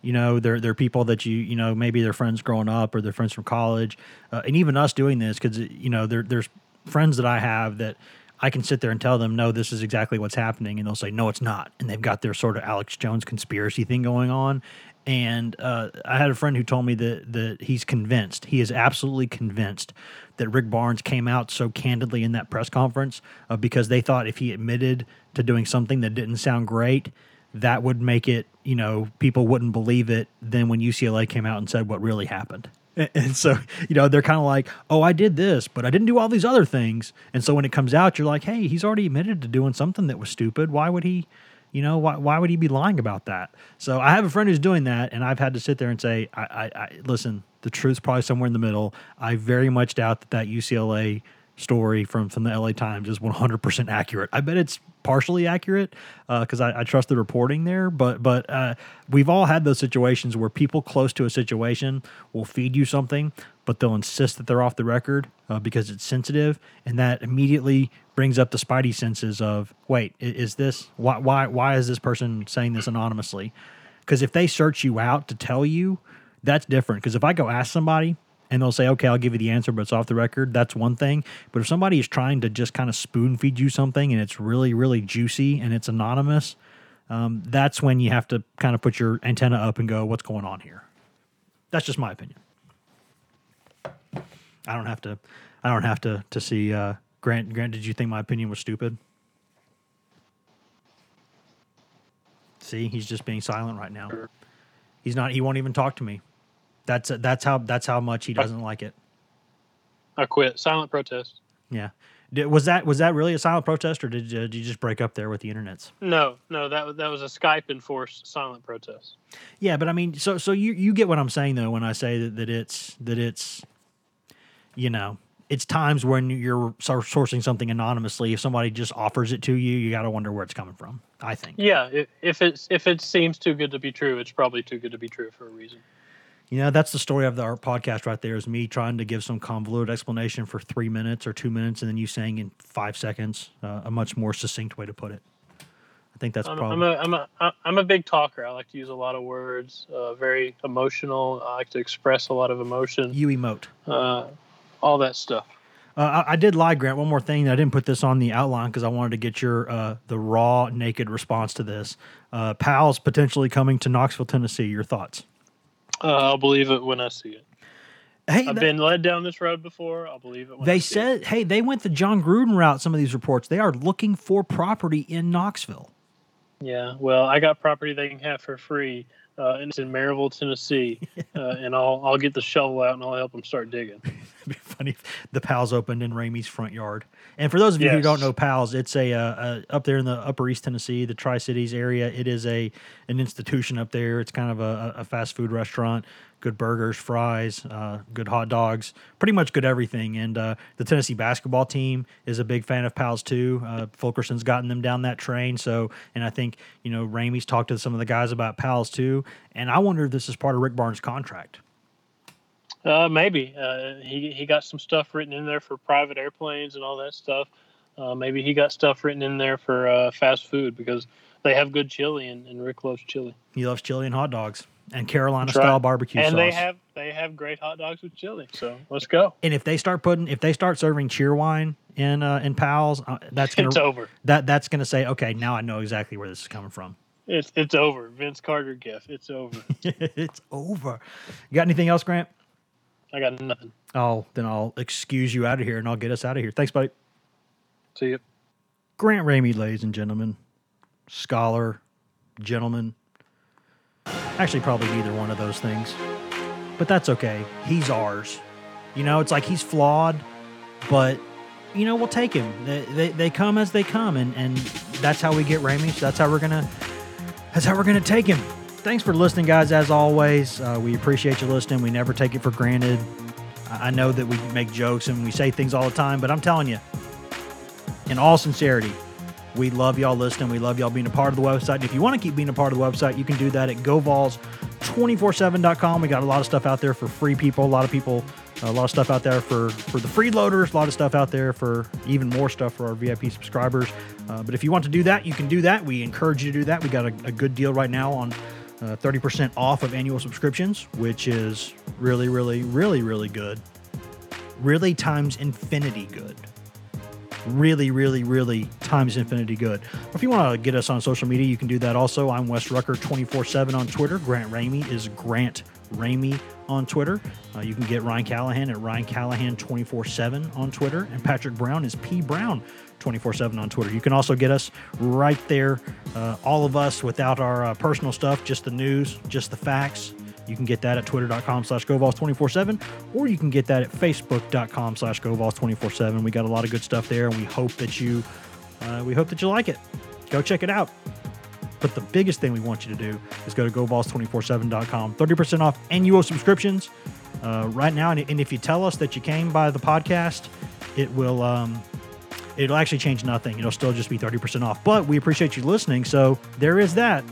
You know, they're they're people that you you know maybe they're friends growing up or they're friends from college, uh, and even us doing this because you know there there's friends that I have that I can sit there and tell them no, this is exactly what's happening, and they'll say no, it's not, and they've got their sort of Alex Jones conspiracy thing going on. And uh, I had a friend who told me that that he's convinced, he is absolutely convinced that Rick Barnes came out so candidly in that press conference uh, because they thought if he admitted to doing something that didn't sound great, that would make it, you know, people wouldn't believe it. Then when UCLA came out and said what really happened. [laughs] And- And so, you know, they're kind of like, oh, I did this, but I didn't do all these other things. And so when it comes out, you're like, hey, he's already admitted to doing something that was stupid. Why would he, you know, why, why would he be lying about that? So I have a friend who's doing that, and I've had to sit there and say, I, I, I listen, the truth's probably somewhere in the middle. I very much doubt that that UCLA story from from the LA Times is 100% accurate. I bet it's partially accurate because I, I trust the reporting there. But but uh, we've all had those situations where people close to a situation will feed you something, but they'll insist that they're off the record uh, because it's sensitive, and that immediately brings up the spidey senses of wait, is this why why why is this person saying this anonymously? Because if they search you out to tell you, that's different. Because if I go ask somebody and they'll say, okay, I'll give you the answer, but it's off the record, that's one thing. But if somebody is trying to just kind of spoon feed you something and it's really, really juicy and it's anonymous, um, that's when you have to kind of put your antenna up and go, what's going on here? That's just my opinion. I don't have to. I don't have to to see. Uh, Grant, Grant, did you think my opinion was stupid? See, he's just being silent right now. He's not. He won't even talk to me. That's that's how that's how much he doesn't like it. I quit. Silent protest. Yeah. Did, was that was that really a silent protest, or did you, did you just break up there with the internets? No, no, that was that was a Skype enforced silent protest. Yeah, but I mean, so so you you get what I'm saying though when I say that, that it's that it's, you know, it's times when you're sourcing something anonymously. If somebody just offers it to you, you got to wonder where it's coming from. I think. Yeah, if it's if it seems too good to be true, it's probably too good to be true for a reason. You know, that's the story of the, our podcast right there is me trying to give some convoluted explanation for three minutes or two minutes, and then you saying in five seconds uh, a much more succinct way to put it. I think that's I'm, probably. I'm a I'm a I'm a big talker. I like to use a lot of words. Uh, very emotional. I like to express a lot of emotion. you emote. Uh, all that stuff. Uh, I, I did lie, Grant. One more thing. I didn't put this on the outline because I wanted to get your uh, the raw, naked response to this. Uh, Pal's potentially coming to Knoxville, Tennessee. Your thoughts? Uh, I'll believe it when I see it. Hey, I've th- been led down this road before. I'll believe it when I they see it. said, hey, they went the Jon Gruden route. Some of these reports, they are looking for property in Knoxville. Yeah, well, I got property they can have for free, uh, and it's in Maryville, Tennessee, [laughs] uh, and I'll I'll get the shovel out and I'll help them start digging. [laughs] It'd be funny if the Pal's opened in Ramey's front yard. And for those of you who don't know Pal's, it's a, uh, uh up there in the Upper East Tennessee, the Tri Cities area. It is a an institution up there. It's kind of a, a fast food restaurant. Good burgers, fries, uh, good hot dogs, pretty much good everything. And uh, the Tennessee basketball team is a big fan of Pal's too. Uh, Fulkerson's gotten them down that train. So, and I think you know Ramey's talked to some of the guys about Pal's too. And I wonder if this is part of Rick Barnes' contract. Uh, maybe uh, he he got some stuff written in there for private airplanes and all that stuff. Uh, maybe he got stuff written in there for uh, fast food because they have good chili and, and Rick loves chili. He loves chili and hot dogs and Carolina style barbecue and sauce. they have they have great hot dogs with chili. So let's go. and if they start putting, if they start serving Cheerwine in uh, in Pal's, uh, that's [laughs] gonna It's over. that that's gonna say, okay, now I know exactly where this is coming from. It's it's over. Vince Carter gift. It's over. [laughs] it's over. You got anything else, Grant? I got nothing. Oh, then I'll excuse you out of here and I'll get us out of here. Thanks, buddy. See you. Grant Ramey, ladies and gentlemen, scholar, gentleman. Actually, probably neither one of those things, but that's okay. He's ours. You know, it's like he's flawed, but you know we'll take him. They, they, they come as they come, and and that's how we get Ramey. So that's how we're gonna that's how we're gonna take him. Thanks for listening, guys. As always, uh, we appreciate you listening. We never take it for granted. I know that we make jokes and we say things all the time, but I'm telling you, in all sincerity, we love y'all listening. We love y'all being a part of the website. And if you want to keep being a part of the website, you can do that at govols247.com. We got a lot of stuff out there for free people. A lot of people, a lot of stuff out there for, for the freeloaders, a lot of stuff out there for even more stuff for our VIP subscribers. Uh, but if you want to do that, you can do that. We encourage you to do that. We got a, a good deal right now on uh, 30% off of annual subscriptions, which is really, really, really, really good. Really times infinity good really, really, really times infinity good. If you want to get us on social media, you can do that also. I'm Wes Rucker 24 7 on Twitter. Grant Ramey is Grant Ramey on Twitter. Uh, you can get Ryan Callahan at Ryan Callahan 24 7 on Twitter. And Patrick Brown is P Brown 24 7 on Twitter. You can also get us right there, uh, all of us without our uh, personal stuff, just the news, just the facts. You can get that at twitter.com slash govols247, or you can get that at facebook.com slash govols247. We got a lot of good stuff there, and we hope that you uh, we hope that you like it. Go check it out. But the biggest thing we want you to do is go to govols247.com. 30% off annual subscriptions uh, right now. And, and if you tell us that you came by the podcast it will um, it'll actually change nothing. It'll still just be 30% off. But we appreciate you listening. So there is that.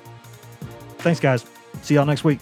Thanks, guys. See y'all next week.